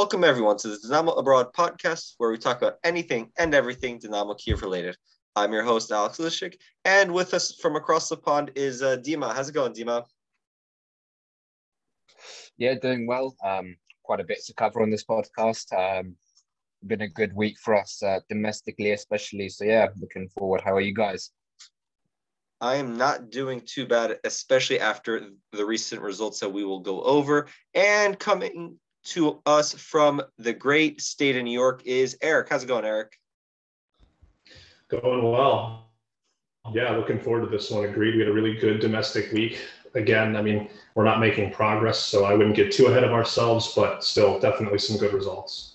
Welcome everyone to the Dynamo Abroad podcast, where we talk about anything and everything Dynamo Kiev related. I'm your host Alex Lishik, and with us from across the pond is uh, Dima. How's it going, Dima? Yeah, doing well. Um, quite a bit to cover on this podcast. Um, been a good week for us uh, domestically, especially. So yeah, looking forward. How are you guys? I am not doing too bad, especially after the recent results that we will go over. And coming to us from the great state of New York is Erik. How's it going, Erik? Going well. Yeah, looking forward to this one. Agreed. We had a really good domestic week. Again, I mean, we're not making progress, so I wouldn't get too ahead of ourselves, but still, definitely some good results.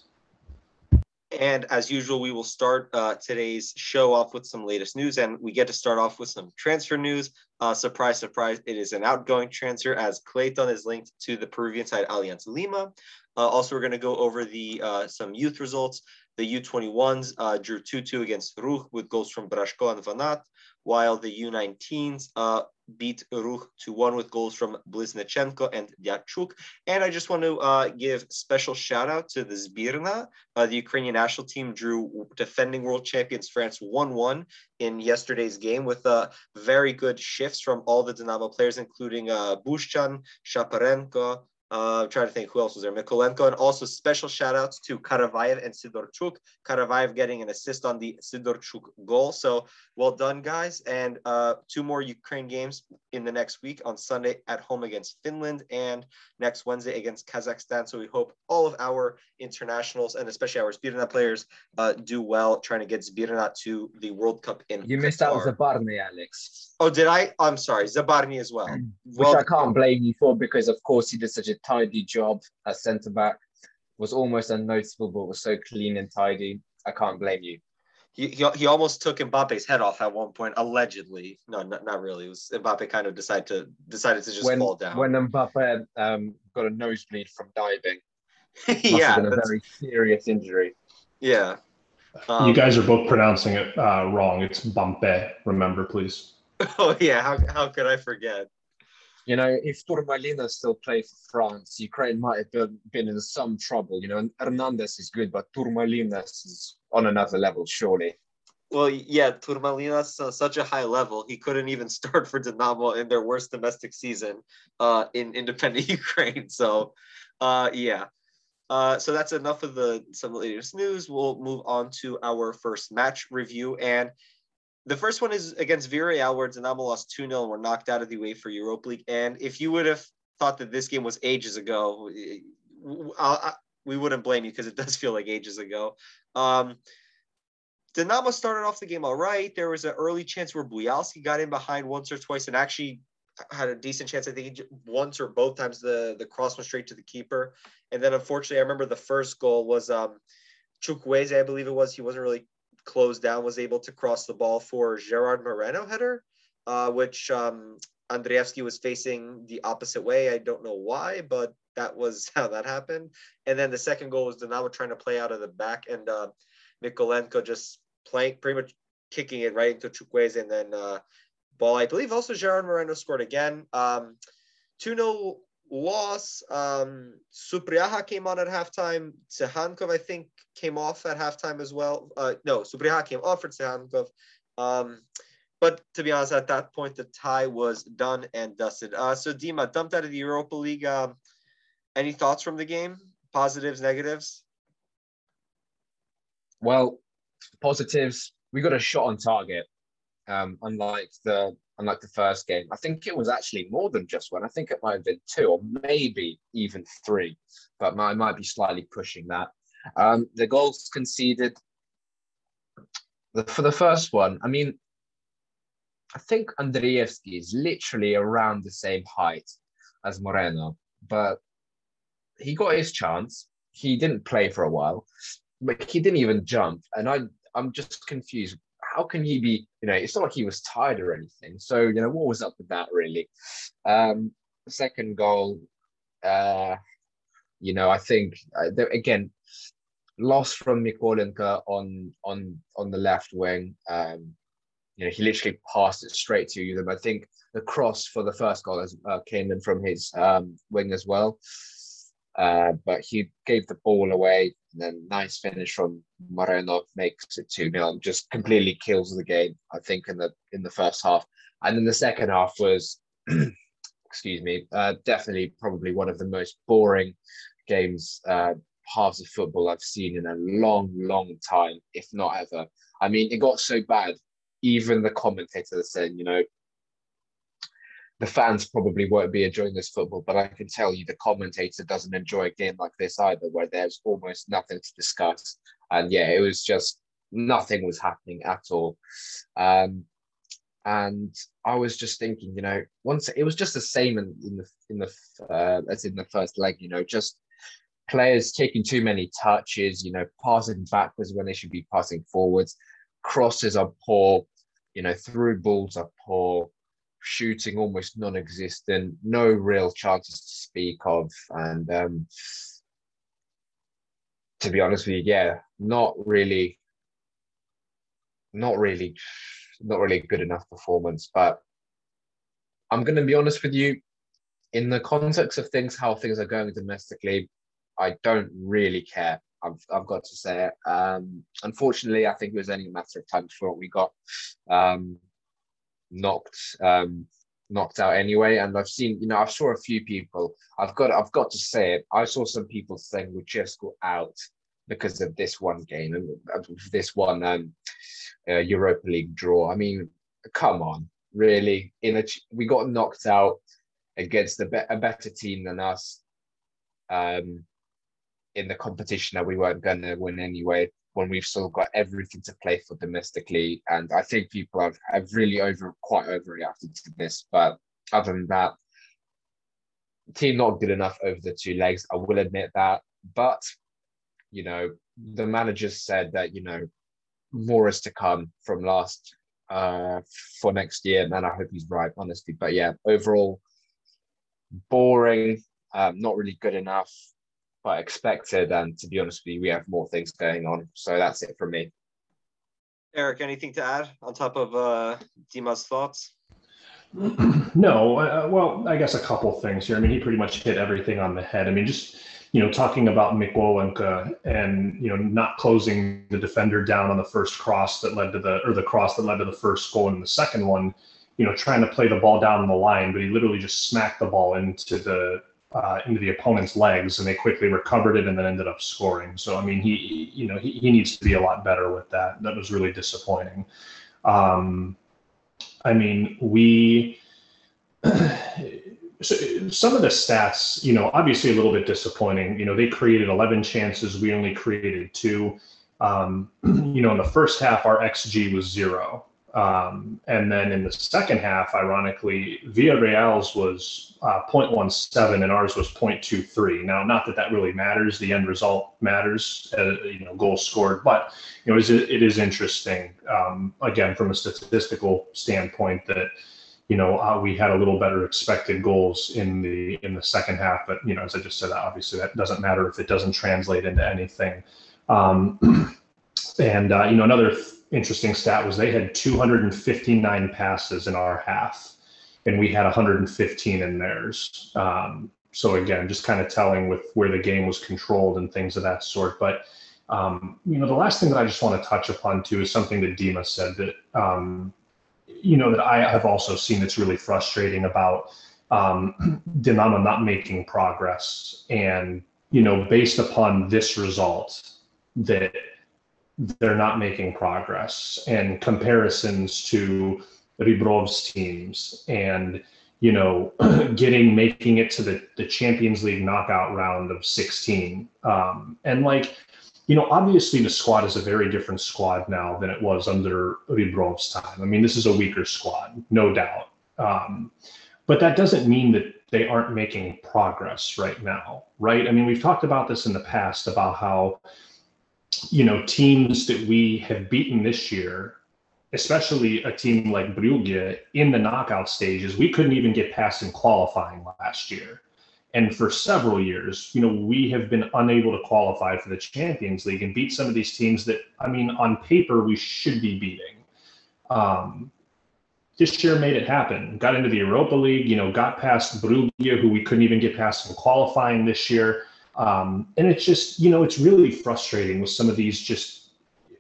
And as usual, we will start uh, today's show off with some latest news, and we get to start off with some transfer news. Uh, surprise, surprise! It is an outgoing transfer as Clayton is linked to the Peruvian side Alianza Lima. Uh, also, we're going to go over the uh, some youth results. The U21s uh, drew 2-2 against Rukh with goals from Brazhko and Vanat, while the U19s uh, beat Rukh 2-1 with goals from Bliznechenko and Dyachuk. And I just want to uh, give special shout out to the Zbirna. Uh, the Ukrainian national team drew defending world champions France 1-1 in yesterday's game with uh, very good shifts from all the Dynamo players, including uh, Bushchan, Shaparenko, uh, I'm trying to think who else was there. Mikolenko, and also special shout outs to Karavayev and Sidorchuk. Karavayev getting an assist on the Sidorchuk goal. So well done, guys. And uh, two more Ukraine games in the next week on Sunday at home against Finland and next Wednesday against Kazakhstan. So we hope all of our internationals and especially our Zbirna players uh, do well trying to get Zbirna to the World Cup in You missed out Zabarny, Alex. Oh, did I? I'm sorry. Zabarny as well. Which well, I can't blame you for because, of course, he did such a tidy job as centre back. Was almost unnoticeable, but was so clean and tidy. I can't blame you. He, he, he almost took Mbappe's head off at one point, allegedly. No, not, not really. It was Mbappe kind of decided to decided to just when, fall down. When Mbappe um, got a nosebleed from diving. yeah, a very serious injury. Yeah. Um, you guys are both pronouncing it uh, wrong. It's Bampe. Remember, please. Oh yeah, how, how could I forget? You know, if Turmalina still played for France, Ukraine might have been, been in some trouble. You know, Hernandez is good, but Trémoulinas is on another level, surely. Well, yeah, Trémoulinas on such a high level, he couldn't even start for Dinamo in their worst domestic season uh, in independent Ukraine. So, uh, yeah. Uh, so that's enough of the some latest news. We'll move on to our first match review, and the first one is against Villarreal, where Dinamo lost 2 0 and were knocked out of the UEFA Europa League. And if you would have thought that this game was ages ago, I, I, we wouldn't blame you because it does feel like ages ago. Um, Dinamo started off the game all right. There was an early chance where Bujalski got in behind once or twice and actually had a decent chance. I think once or both times the, the cross went straight to the keeper. And then unfortunately, I remember the first goal was um, Chukwueze, I believe it was. He wasn't really closed down, was able to cross the ball for Gerard Moreno header, uh, which um, Andreevsky was facing the opposite way. I don't know why, but that was how that happened. And then the second goal was Dinamo trying to play out of the back, and uh, Mikolenko just playing pretty much kicking it right into Chukwueze, and then uh, ball. I believe also Gerard Moreno scored again. Um, 2 0 loss. Um, Supriaha came on at halftime. Tsehankov, I think, came off at halftime as well. Uh, no, Supriaha came off for Tsehankov. Um, but to be honest, at that point, the tie was done and dusted. Uh, so Dima dumped out of the Europa League. Um, any thoughts from the game? Positives, negatives? Well, positives. We got a shot on target, um, unlike the unlike the first game. I think it was actually more than just one. I think it might have been two or maybe even three, but I might be slightly pushing that. Um, the goals conceded for the first one, I mean, I think Andreevsky is literally around the same height as Moreno, but he got his chance. He didn't play for a while, but he didn't even jump. And I, I'm just confused how can he be, you know, it's not like he was tired or anything. So, you know, what was up with that really? Um, second goal, uh, you know, I think uh, there, again, loss from Mikolenko on on on the left wing. Um, you know, he literally passed it straight to you. I think the cross for the first goal has, uh, came in from his um, wing as well. Uh, but he gave the ball away, and then nice finish from Moreno makes it 2 0, just completely kills the game, I think, in the in the first half. And then the second half was, excuse me, uh, definitely probably one of the most boring games, uh, halves of football I've seen in a long, long time, if not ever. I mean, it got so bad, even the commentators said, you know, the fans probably won't be enjoying this football, but I can tell you the commentator doesn't enjoy a game like this either, where there's almost nothing to discuss. And yeah, it was just nothing was happening at all. Um, and I was just thinking, you know, once it was just the same in, in the in the uh, as in the first leg, you know, just players taking too many touches, you know, passing backwards when they should be passing forwards, crosses are poor, you know, through balls are poor shooting almost non-existent, no real chances to speak of, and um, to be honest with you, yeah, not really, not really, not really good enough performance. But I'm going to be honest with you, in the context of things, how things are going domestically, I don't really care. I've, I've got to say it. Um, unfortunately, I think it was only a matter of time before we got um, knocked um, knocked out anyway. And I've seen, you know, I saw a few people. I've got, I've got to say it. I saw some people saying we just got out because of this one game and this one um, uh, Europa League draw. I mean, come on, really? In a, we got knocked out against a, be- a better team than us. Um, in the competition that we weren't going to win anyway when we've still got everything to play for domestically. And I think people have, have really over quite overreacted to this. But other than that, team not good enough over the two legs. I will admit that. But, you know, the manager said that, you know, more is to come from last uh for next year. And I hope he's right, honestly. But yeah, overall boring, um, not really good enough quite expected. And to be honest with you, we have more things going on. So that's it from me. Erik, anything to add on top of uh, Dima's thoughts? No, uh, well, I guess a couple things here. I mean, he pretty much hit everything on the head. I mean, just you know, talking about Mikolenko and you know not closing the defender down on the first cross that led to the or the cross that led to the first goal and the second one, you know, trying to play the ball down the line, but he literally just smacked the ball into the uh, into the opponent's legs, and they quickly recovered it and then ended up scoring. So I mean, he you know he, he needs to be a lot better with that. That was really disappointing. Um, I mean, we. so some of the stats, you know, obviously a little bit disappointing. You know, they created 11 chances. We only created two. Um, you know, in the first half, our XG was zero. Um, and then in the second half, ironically, Villarreal's was uh, 0.17 and ours was 0.23. Now, not that that really matters. The end result matters, uh, you know, goals scored. But, you know, it is interesting, um, again, from a statistical standpoint that, you know, uh, we had a little better expected goals in the in the second half. But, you know, as I just said, obviously that doesn't matter if it doesn't translate into anything. Um, and, uh, you know, another interesting stat was they had 259 passes in our half, and we had 115 in theirs. Um, so again, just kind of telling with where the game was controlled and things of that sort. But um, you know, the last thing that I just want to touch upon too is something that Dima said that um, you know that I have also seen that's really frustrating about um, Dinamo not making progress, and you know, based upon this result, that they're not making progress and comparisons to Rebrov's teams and you know getting making it to the, the Champions League knockout round of 16 um, and like you know obviously the squad is a very different squad now than it was under Rebrov's time. I mean this is a weaker squad no doubt. Um, but that doesn't mean that they aren't making progress right now right? I mean we've talked about this in the past about how you know, teams that we have beaten this year, especially a team like Brugge in the knockout stages, we couldn't even get past in qualifying last year. And for several years, you know, we have been unable to qualify for the Champions League and beat some of these teams that, I mean, on paper, we should be beating. Um, this year made it happen. Got into the Europa League, you know, got past Brugge, who we couldn't even get past in qualifying this year Um, and it's just, you know, it's really frustrating with some of these just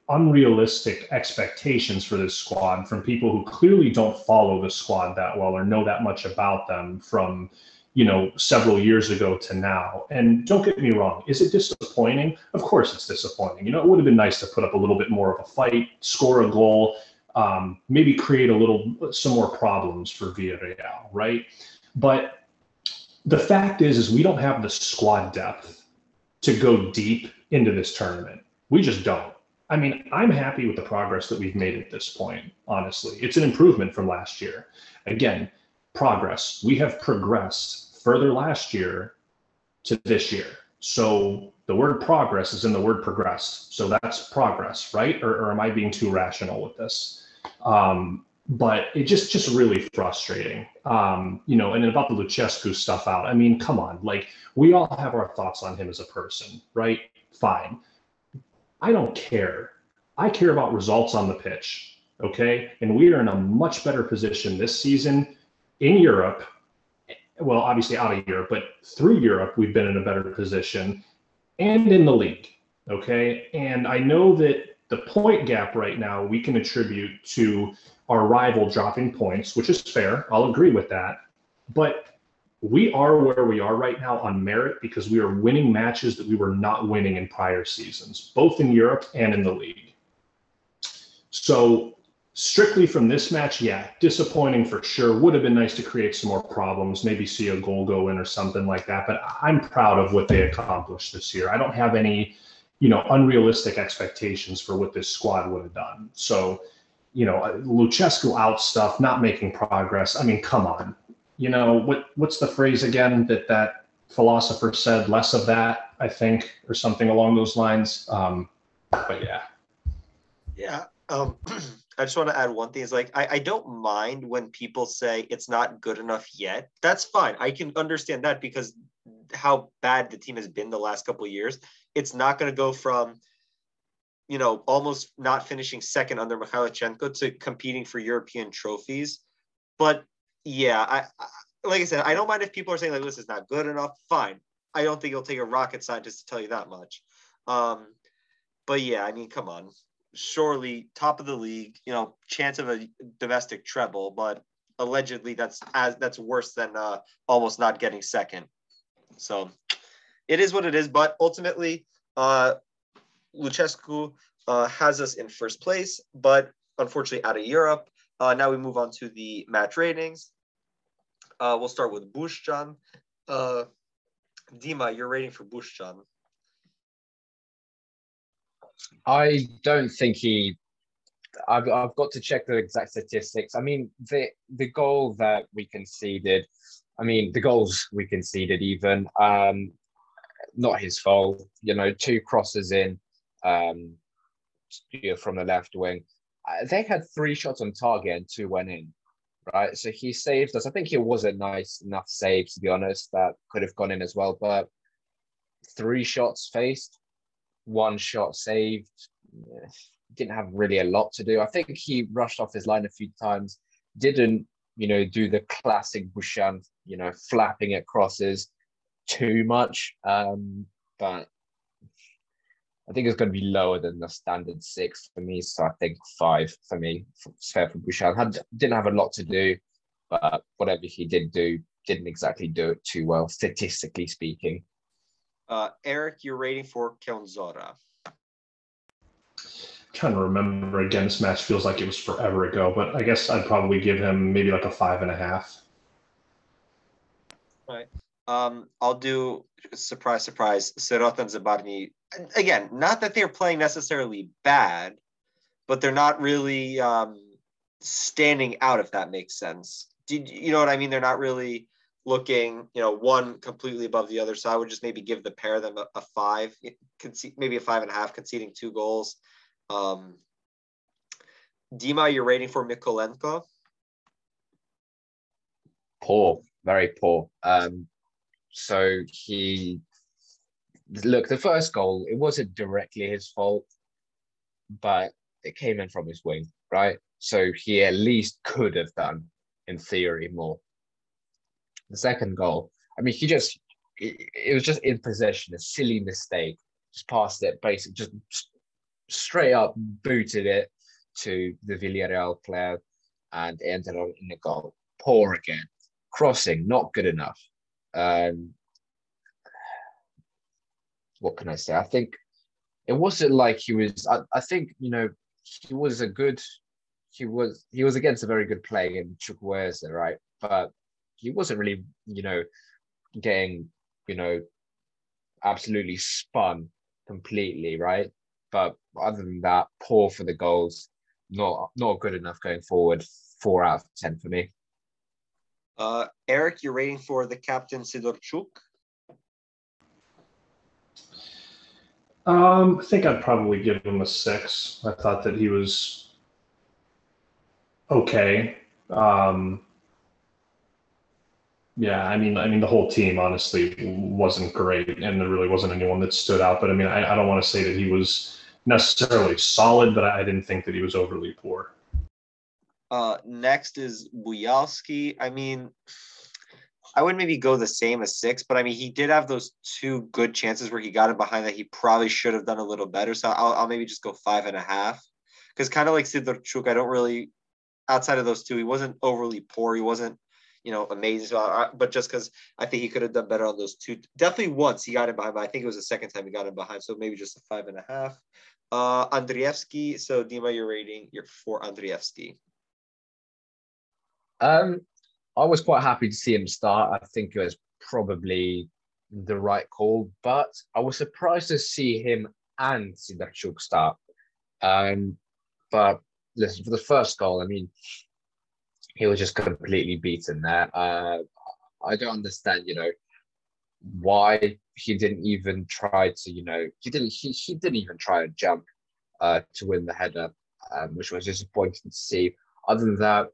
unrealistic expectations for this squad from people who clearly don't follow the squad that well or know that much about them from you know several years ago to now. And don't get me wrong is it disappointing? Of course it's disappointing. You know it would have been nice to put up a little bit more of a fight score a goal um, maybe create a little some more problems for Villarreal, right? But the fact is is we don't have the squad depth to go deep into this tournament we just don't I mean, I'm happy with the progress that we've made at this point, honestly. It's an improvement from last year. Again, progress. We have progressed further last year to this year. So the word progress is in the word progressed. So that's progress, right? Or, or am I being too rational with this? Um, but it just just really frustrating. Um, you know, and about the Lucescu stuff out. I mean, come on, like we all have our thoughts on him as a person, right? Fine I don't care. I care about results on the pitch. Okay. And we are in a much better position this season in Europe. Well, obviously out of Europe, but through Europe, we've been in a better position and in the league. Okay. And I know that the point gap right now we can attribute to our rival dropping points, which is fair. I'll agree with that. But we are where we are right now on merit because we are winning matches that we were not winning in prior seasons, both in Europe and in the league. So, strictly from this match, yeah, disappointing for sure. Would have been nice to create some more problems, maybe see a goal go in or something like that. But I'm proud of what they accomplished this year. I don't have any, you know, unrealistic expectations for what this squad would have done. So, you know, Lucescu out stuff, not making progress. I mean, come on. You know what what's the phrase again that that philosopher said? Less of that i think or something along those lines. Um but yeah. Yeah um i just want to add one thing is like I, I don't mind when people say it's not good enough yet. That's fine. I can understand that because how bad the team has been the last couple years it's not going to go from you know almost not finishing second under Mikhailichenko to competing for european trophies but yeah, I, I, like I said, I don't mind if people are saying like this is not good enough. Fine. I don't think it'll take a rocket scientist to tell you that much. Um, but yeah, I mean, come on. Surely top of the league, you know, chance of a domestic treble, but allegedly that's as that's worse than uh, almost not getting second. So it is what it is. But ultimately, uh, Lucescu uh, has us in first place, but unfortunately out of Europe. Uh, now we move on to the match ratings. Uh, we'll start with Bushchan. Uh, Dima, your rating for Bushchan. I don't think he. I've, I've got to check the exact statistics. I mean, the the goal that we conceded. I mean, the goals we conceded even. Um, not his fault. You know, two crosses in. Um, from the left wing. Uh, they had three shots on target and two went in right? So he saved us. I think it was a nice enough save, to be honest, that could have gone in as well. But three shots faced, one shot saved. Didn't have really a lot to do. I think he rushed off his line a few times. Didn't, you know, do the classic Bushchan, you know, flapping at crosses too much. Um, but I think it's going to be lower than the standard six for me. So I think five for me. Fair for Bushchan. Had, didn't have a lot to do, but whatever he did do, didn't exactly do it too well, statistically speaking. Uh, Erik, you're rating for Kędziora? Trying to remember again. This match feels like it was forever ago, but I guess I'd probably give him maybe like a five and a half. Right. Um, I'll do surprise, surprise. Syrota and Zabarny. Again, not that they're playing necessarily bad, but they're not really um, standing out. If that makes sense. Do you know what I mean? They're not really looking, you know, one completely above the other. So I would just maybe give the pair of them a, a five, maybe a five and a half, conceding two goals. Um, Dima, you're rating for Mykolenko? Poor, very poor. Um, so he look the first goal. It wasn't directly his fault, but it came in from his wing, right? So he at least could have done, in theory, more. The second goal, I mean, he just it, it was just in possession, a silly mistake. Just passed it, basically, just straight up booted it to the Villarreal player and ended up in the goal. Poor again. Crossing, not good enough. Um, what can I say? I think it wasn't like he was. I, I think you know he was a good. He was he was against a very good play in Chukwueze, right? But he wasn't really you know getting you know absolutely spun completely, right? But other than that, poor for the goals. Not not good enough going forward. Four out of ten for me. Uh, Erik, you're rating for the captain Sidorchuk. Um, I think I'd probably give him a six. I thought that he was okay. Um, yeah, I mean, I mean, the whole team honestly wasn't great, and there really wasn't anyone that stood out. But I mean, I, I don't want to say that he was necessarily solid, but I didn't think that he was overly poor. Uh, next is Buyalski. I mean, I would maybe go the same as six, but I mean, he did have those two good chances where he got it behind that he probably should have done a little better. So I'll, I'll maybe just go five and a half. Because kind of like Sidorchuk, I don't really, outside of those two, he wasn't overly poor. He wasn't, you know, amazing. So I, but just because I think he could have done better on those two. Definitely once he got him behind, but I think it was the second time he got him behind. So maybe just a five and a half. Uh, Andrievsky. So Dima, your rating, you're for Andrievsky. Um, I was quite happy to see him start. I think it was probably the right call, but I was surprised to see him and Sidorchuk start. Um, but listen, for the first goal, I mean, he was just completely beaten there. Uh, I don't understand, you know, why he didn't even try to, you know, he didn't he, he didn't even try to jump uh, to win the header, um, which was disappointing to see. Other than that,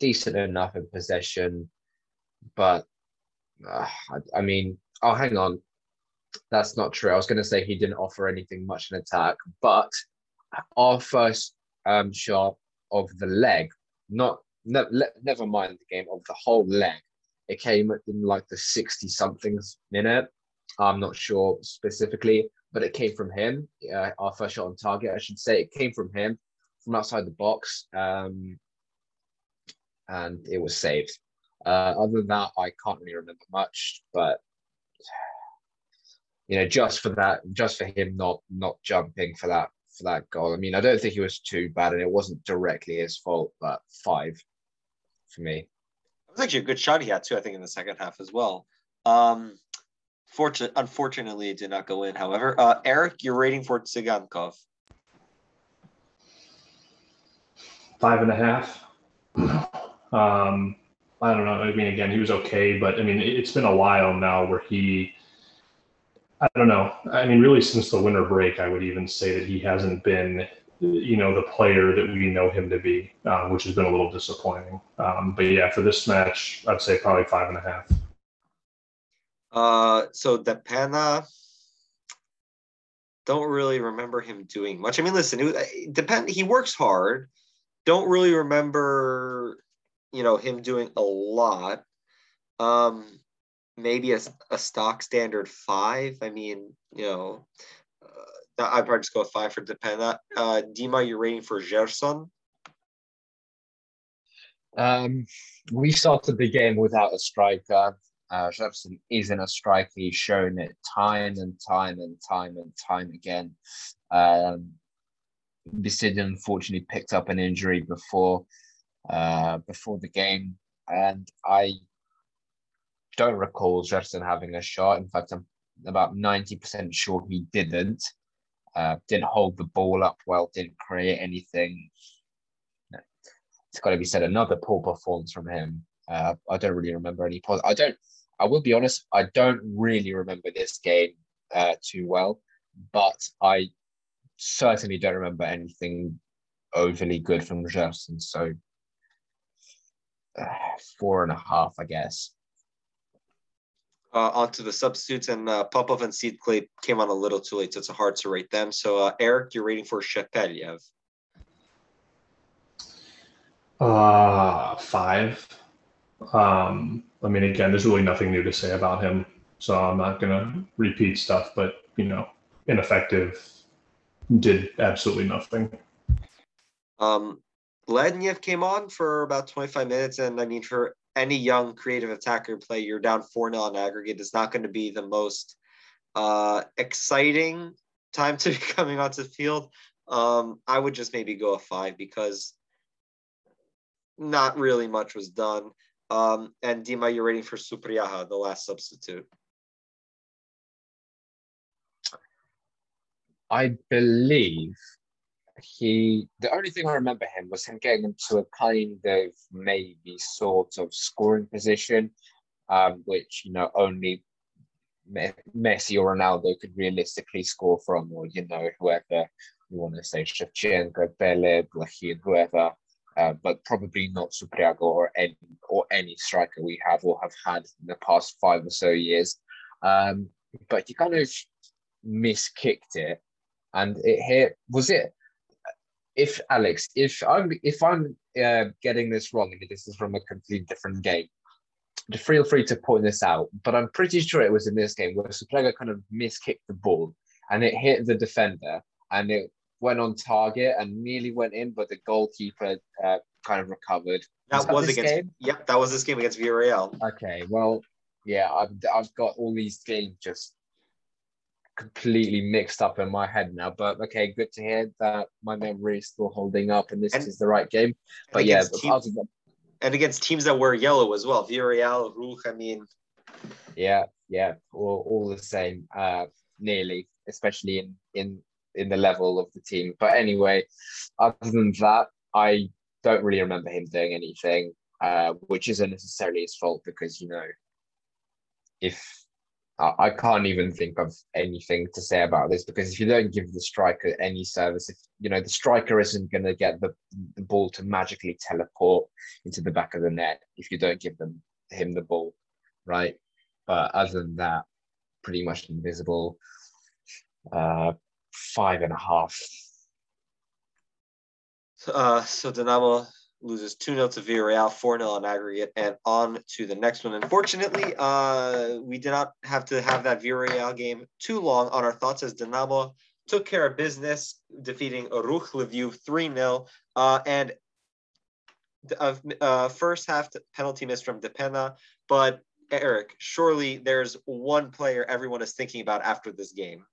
decent enough in possession, but uh, I, I, mean, oh, hang on, that's not true. I was going to say he didn't offer anything much in attack, but our first um, shot of the leg, not ne- le- never mind the game of the whole leg, it came in like the sixty somethings minute. I'm not sure specifically, but it came from him. Uh, our first shot on target, I should say, it came from him from outside the box. Um, and it was saved. Uh, other than that, I can't really remember much, but you know, just for that, just for him not not jumping for that for that goal. I mean, I don't think he was too bad, and it wasn't directly his fault, but five for me. It was actually a good shot he had too. I think in the second half as well. Um, fortunate, unfortunately, it did not go in. However, uh, Erik, you're rating for Tsigankov. Five and a half. Um, I don't know. I mean, again, he was okay, but I mean, it's been a while now where he, I don't know. I mean, really, since the winter break, I would even say that he hasn't been, you know, the player that we know him to be, um, which has been a little disappointing. Um, but yeah, for this match, I'd say probably five and a half. Uh, so de Pena, don't really remember him doing much. I mean, listen, it, depend. He works hard. Don't really remember you know him doing a lot. Um, maybe a, a stock standard five. I mean, you know, uh, I'd probably just go five for de Pena. Uh, Dima, you're rating for Gerson. Um, we started the game without a striker. Uh, Gerson isn't a striker. He's shown it time and time and time and time again. Um, unfortunately picked up an injury before uh, before the game, and I don't recall Gerson having a shot. In fact, I'm about 90% sure he didn't. Uh, didn't hold the ball up well, didn't create anything. It's got to be said, another poor performance from him. Uh, I don't really remember any. I don't. I will be honest. I don't really remember this game uh, too well, but I certainly don't remember anything overly good from Gerson. So four and a half, I guess. Uh, onto the substitutes, and uh, Popov and Sidcley came on a little too late, so it's hard to rate them. So, uh, Erik, you're rating for Shepeliev. Uh, five. Um, I mean, again, there's really nothing new to say about him. so I'm not gonna repeat stuff. But you know, ineffective, did absolutely nothing. Um, Lednev came on for about 25 minutes, and I mean, for any young creative attacker play, you're down 4 0 on aggregate. It's not going to be the most uh, exciting time to be coming onto the field. Um, I would just maybe go a five because not really much was done. Um, and Dima, you're rating for Supriyaga, the last substitute. I believe he the only thing I remember him was him getting into a kind of maybe sort of scoring position, um, which you know only Messi or Ronaldo could realistically score from, or you know whoever you want to say Shevchenko, Pele, Blokhin, whoever, uh, but probably not Supriyaga or any or any striker we have or have had in the past five or so years. Um, but he kind of miskicked it, and it hit. Was it? If Alex, if I'm if I'm uh, getting this wrong, and this is from a completely different game, feel free to point this out. But I'm pretty sure it was in this game where Supriyaga kind of miskicked the ball and it hit the defender and it went on target and nearly went in, but the goalkeeper uh, kind of recovered. That was, that was against. Game? Yep, that was this game against Villarreal. Okay, well, yeah, I've I've got all these games just completely mixed up in my head now. But okay, good to hear that my memory is still holding up and this and, is the right game. But yeah, teams, and against teams that wear yellow as well, Villarreal, Rukh. I mean, yeah, yeah, all, all the same, uh, nearly, especially in in in the level of the team. But anyway, other than that, I don't really remember him doing anything, uh, which isn't necessarily his fault because you know, if I can't even think of anything to say about this because if you don't give the striker any service, if you know the striker isn't going to get the, the ball to magically teleport into the back of the net if you don't give them him the ball, right? But other than that, pretty much invisible. Uh, five and a half. Uh, so Dinamo loses 2 0 to Villarreal, 4 0 on aggregate, and on to the next one. Unfortunately, uh, we did not have to have that Villarreal game too long on our thoughts as Dinamo took care of business, defeating Rukh Lviv 3 0. Uh, and uh, uh, first half penalty miss from de Pena. But Erik, surely there's one player everyone is thinking about after this game.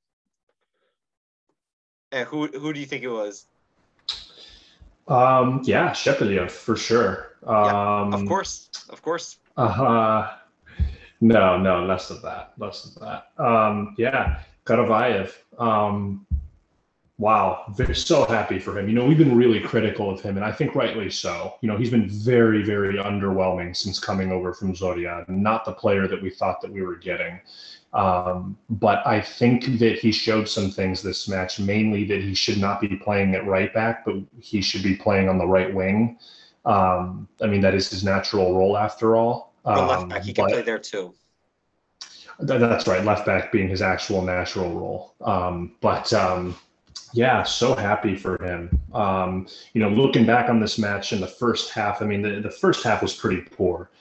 And who, who do you think it was? Um, yeah, Shepeliev for sure. Um, yeah, of course, of course. Uh, no, no, less of that, less of that. Um, yeah, Karavayev. Um, wow, very, so happy for him. You know, we've been really critical of him, and I think rightly so. You know, he's been very, very underwhelming since coming over from Zorya. Not the player that we thought that we were getting. Um, but I think that he showed some things this match, mainly that he should not be playing at right back, but he should be playing on the right wing. Um, I mean, that is his natural role after all. Um, left back, he can play there too. that's right, left back being his actual natural role. Um, but um, yeah, so happy for him. Um, you know, looking back on this match in the first half, I mean, the, the first half was pretty poor.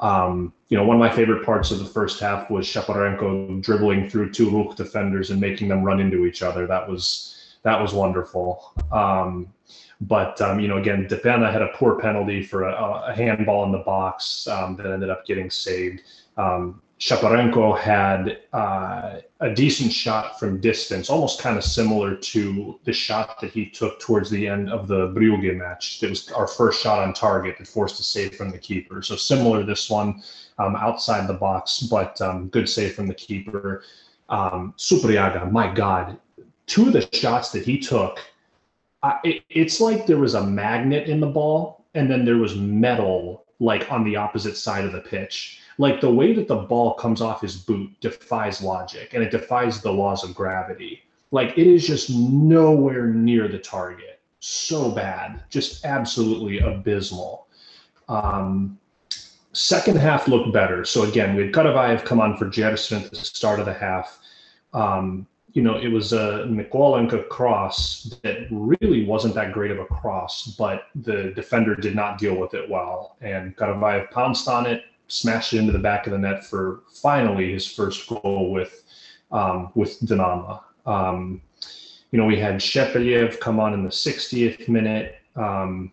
Um, you know, one of my favorite parts of the first half was Shaparenko dribbling through two Rukh defenders and making them run into each other. That was that was wonderful. Um, but um, you know, again, de Pena had a poor penalty for a, a handball in the box um, that ended up getting saved. Um, Shaparenko had uh, a decent shot from distance, almost kind of similar to the shot that he took towards the end of the Brugge match. It was our first shot on target that forced a save from the keeper. So similar this one, um, outside the box, but um, good save from the keeper. Um, Supriyaga, my God, two of the shots that he took, uh, it, it's like there was a magnet in the ball, and then there was metal like on the opposite side of the pitch like the way that the ball comes off his boot defies logic and it defies the laws of gravity. Like it is just nowhere near the target. So bad, just absolutely abysmal. Um, second half looked better. So again, we had Karavayev come on for Gerson at the start of the half. Um, you know, it was a Mikolenko cross that really wasn't that great of a cross, but the defender did not deal with it well. And Karavayev pounced on it, smashed it into the back of the net for finally his first goal with um, with Dinamo. Um, you know, we had Shepeliev come on in the 60th minute. Um,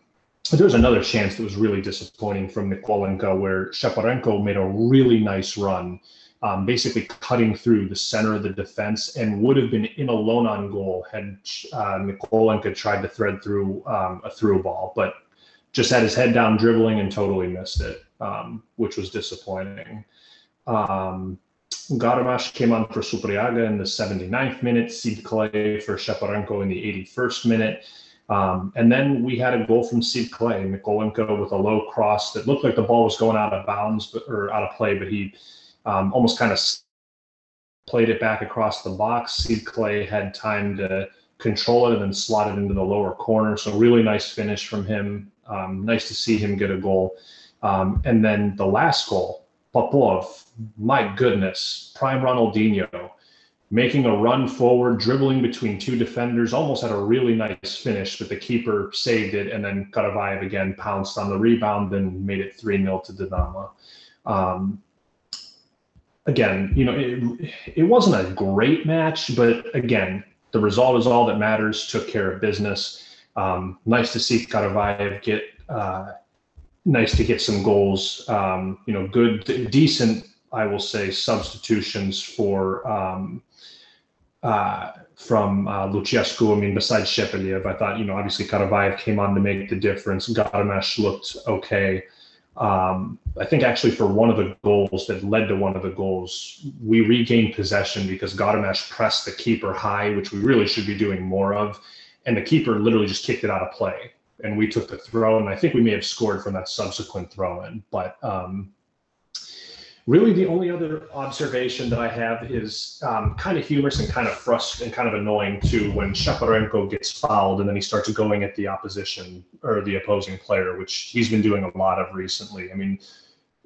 there was another chance that was really disappointing from Mikolenko where Shaparenko made a really nice run, um, basically cutting through the center of the defense and would have been in alone on goal had uh, Mikolenko tried to thread through um, a through ball, but just had his head down dribbling and totally missed it, um, which was disappointing. Um, Garamash came on for Supriaga in the 79th minute, Sidcley for Shaparenko in the 81st minute. Um, and then we had a goal from Sid Clay, Mikolenko with a low cross that looked like the ball was going out of bounds or out of play, but he um, almost kind of played it back across the box. Sidcley had time to control it and then slot it into the lower corner. So really nice finish from him. Um, nice to see him get a goal. Um, and then the last goal, Popov, my goodness, prime Ronaldinho, making a run forward, dribbling between two defenders, almost had a really nice finish, but the keeper saved it, and then Karavayev again pounced on the rebound and made it 3 0 to Dinamo. Um, again, you know, it, it wasn't a great match, but again, the result is all that matters, took care of business. Um, nice to see Karavayev get uh, nice to get some goals. Um, you know, good, decent, I will say, substitutions for um, uh, from uh, Lucescu. I mean, besides Shepeliev, I thought, you know, obviously Karavayev came on to make the difference. Garamash looked okay. Um, I think actually for one of the goals that led to one of the goals, we regained possession because Garamash pressed the keeper high, which we really should be doing more of. And the keeper literally just kicked it out of play and we took the throw, and I think we may have scored from that subsequent throw in. But um, really, the only other observation that I have is um, kind of humorous and kind of frustrating and kind of annoying too when Shaparenko gets fouled and then he starts going at the opposition or the opposing player, which he's been doing a lot of recently. I mean,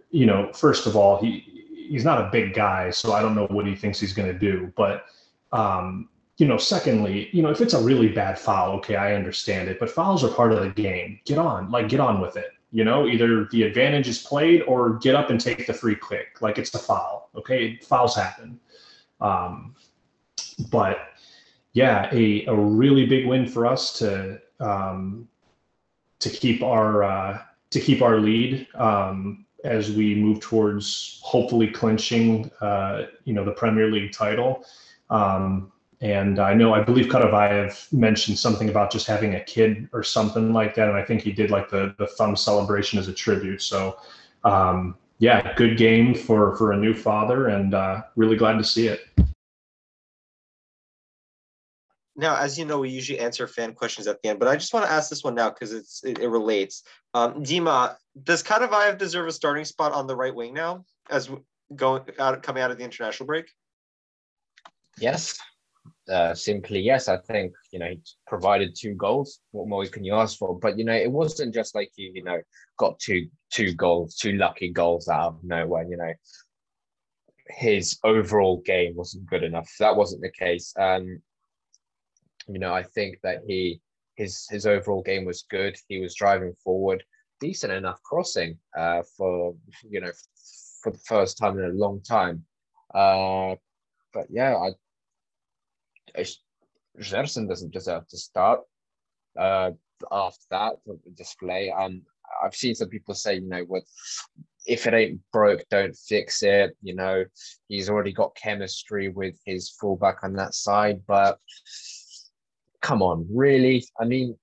you know, first of all, he he's not a big guy, so I don't know what he thinks he's going to do, but um, you know, secondly, you know, if it's a really bad foul, okay, I understand it, but fouls are part of the game. Get on, like, get on with it. You know, either the advantage is played or get up and take the free kick. Like it's a foul. Okay, fouls happen. Um, but yeah, a, a really big win for us to um, to keep our uh, to keep our lead um, as we move towards hopefully clinching uh, you know the Premier League title. Um, and I know, I believe Karavayev mentioned something about just having a kid or something like that. And I think he did like the, the thumb celebration as a tribute. So, um, yeah, good game for, for a new father and uh, really glad to see it. Now, as you know, we usually answer fan questions at the end, but I just want to ask this one now because it's it, it, relates. Um, Dima, does Karavayev deserve a starting spot on the right wing now as going out coming out of the international break? Yes, uh, simply yes. I think you know he provided two goals. What more can you ask for? But you know it wasn't just like you you know got two two goals, two lucky goals out of nowhere. You know his overall game wasn't good enough. That wasn't the case. Um, you know I think that he his his overall game was good. He was driving forward, decent enough crossing uh, for you know for the first time in a long time. Uh, but yeah, I Gerson doesn't deserve to start uh, after that display. I've seen some people say, you know, what if it ain't broke, don't fix it. You know, he's already got chemistry with his fullback on that side, but come on, really? I mean,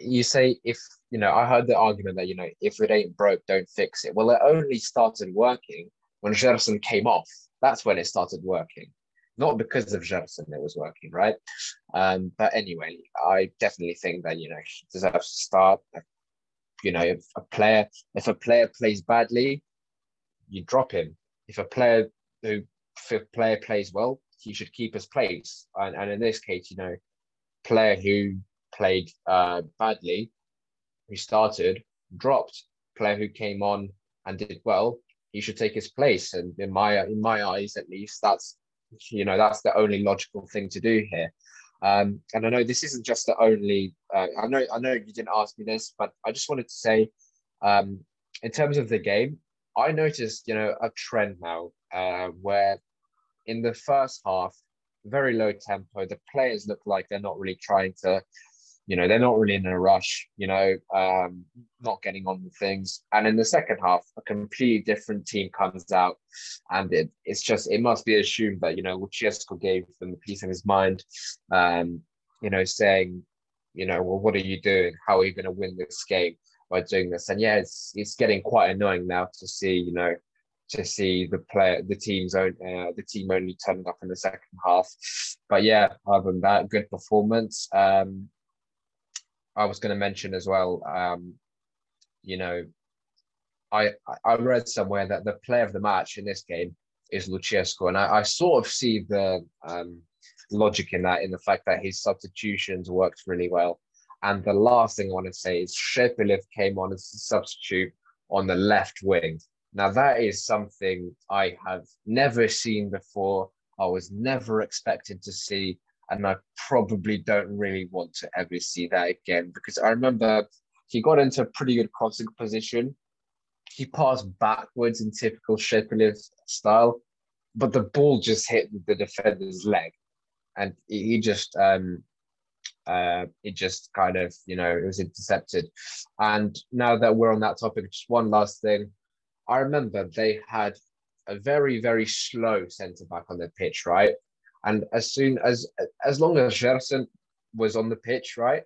you say if you know, I heard the argument that you know, if it ain't broke, don't fix it. Well, it only started working when Gerson came off. That's when it started working not because of Gerson it was working, right? Um, but anyway, I definitely think that you know he deserves to start. You know, if a player if a player plays badly, you drop him. If a player who if a player plays well, he should keep his place. And, and in this case, you know, player who played uh, badly, who started, dropped. Player who came on and did well, he should take his place. And in my in my eyes, at least, that's you know that's the only logical thing to do here. Um, and i know this isn't just the only uh, i know i know you didn't ask me this but i just wanted to say um, in terms of the game I noticed, you know, a trend now uh, where in the first half, very low tempo, the players look like they're not really trying to, you know, they're not really in a rush, you know, um, not getting on with things. And in the second half, a completely different team comes out, and it, it's just, it must be assumed that, you know, Lucescu gave them a piece of his mind, um, you know, saying, you know, well, what are you doing? How are you going to win this game? by doing this. And yeah, it's it's getting quite annoying now to see, you know, to see the player, the team's own, uh, the team only turning up in the second half. But yeah, other than that, good performance. Um, I was going to mention as well, um, you know, I I read somewhere that the player of the match in this game is Lucescu, and I, I sort of see the um, logic in that, in the fact that his substitutions worked really well. And the last thing I want to say is Shepelev came on as a substitute on the left wing. Now, that is something I have never seen before. I was never expecting to see, and I probably don't really want to ever see that again because I remember he got into a pretty good crossing position. He passed backwards in typical Shepelev style, but the ball just hit the defender's leg, and he just um, uh, it just kind of, you know, it was intercepted. And now that we're on that topic, just one last thing. I remember they had a very, very slow centre back on the pitch, right? And as soon as, as long as Gerson was on the pitch, right?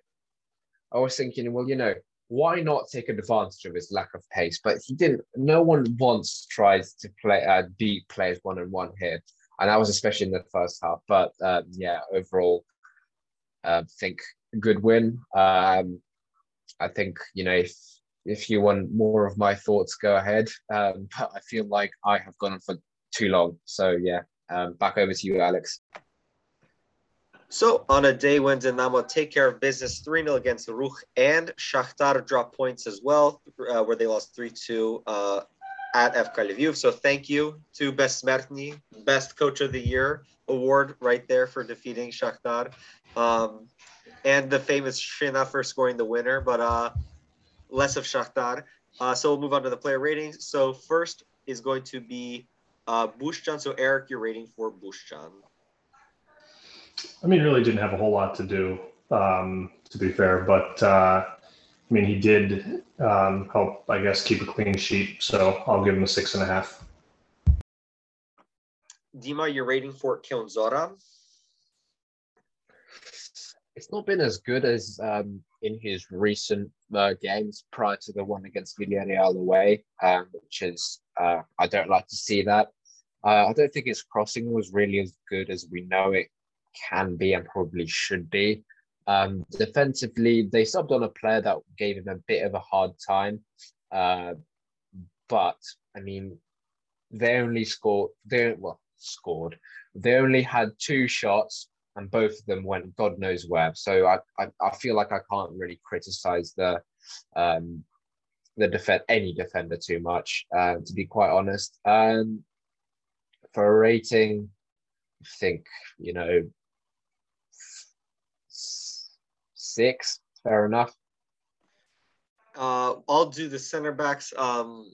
I was thinking, well, you know, why not take advantage of his lack of pace? But he didn't. No one once tried to play uh, beat players one on one here, and that was especially in the first half. But uh, yeah, overall, uh, think good win. Um, I think you know if if you want more of my thoughts, go ahead. Um, but I feel like I have gone on for too long. So yeah, um, back over to you, Alex. So on a day when Dinamo take care of business 3-0 against Rukh and Shakhtar drop points as well, uh, where they lost 3-2 uh, at FK Lviv. So thank you to Besmertny, best coach of the year award right there for defeating Shakhtar um, and the famous Shina for scoring the winner, but uh, less of Shakhtar. Uh, so we'll move on to the player ratings. So first is going to be uh, Bushchan. So Erik, your rating for Bushchan. I mean, really didn't have a whole lot to do, um, to be fair, but uh, I mean, he did um, help, I guess, keep a clean sheet. So I'll give him a six and a half. Dima, your rating for Kędziora it's not been as good as um, in his recent uh, games prior to the one against Villarreal away, um, which is uh, I don't like to see that. Uh, I don't think his crossing was really as good as we know it can be and probably should be. Um, defensively, they subbed on a player that gave him a bit of a hard time, uh, but I mean, they only scored. They well scored. They only had two shots and both of them went God knows where. So I, I, I feel like I can't really criticize the um, the defend any defender too much, uh, to be quite honest. Um, for a rating, I think you know six, fair enough. Uh, I'll do the center backs. Um,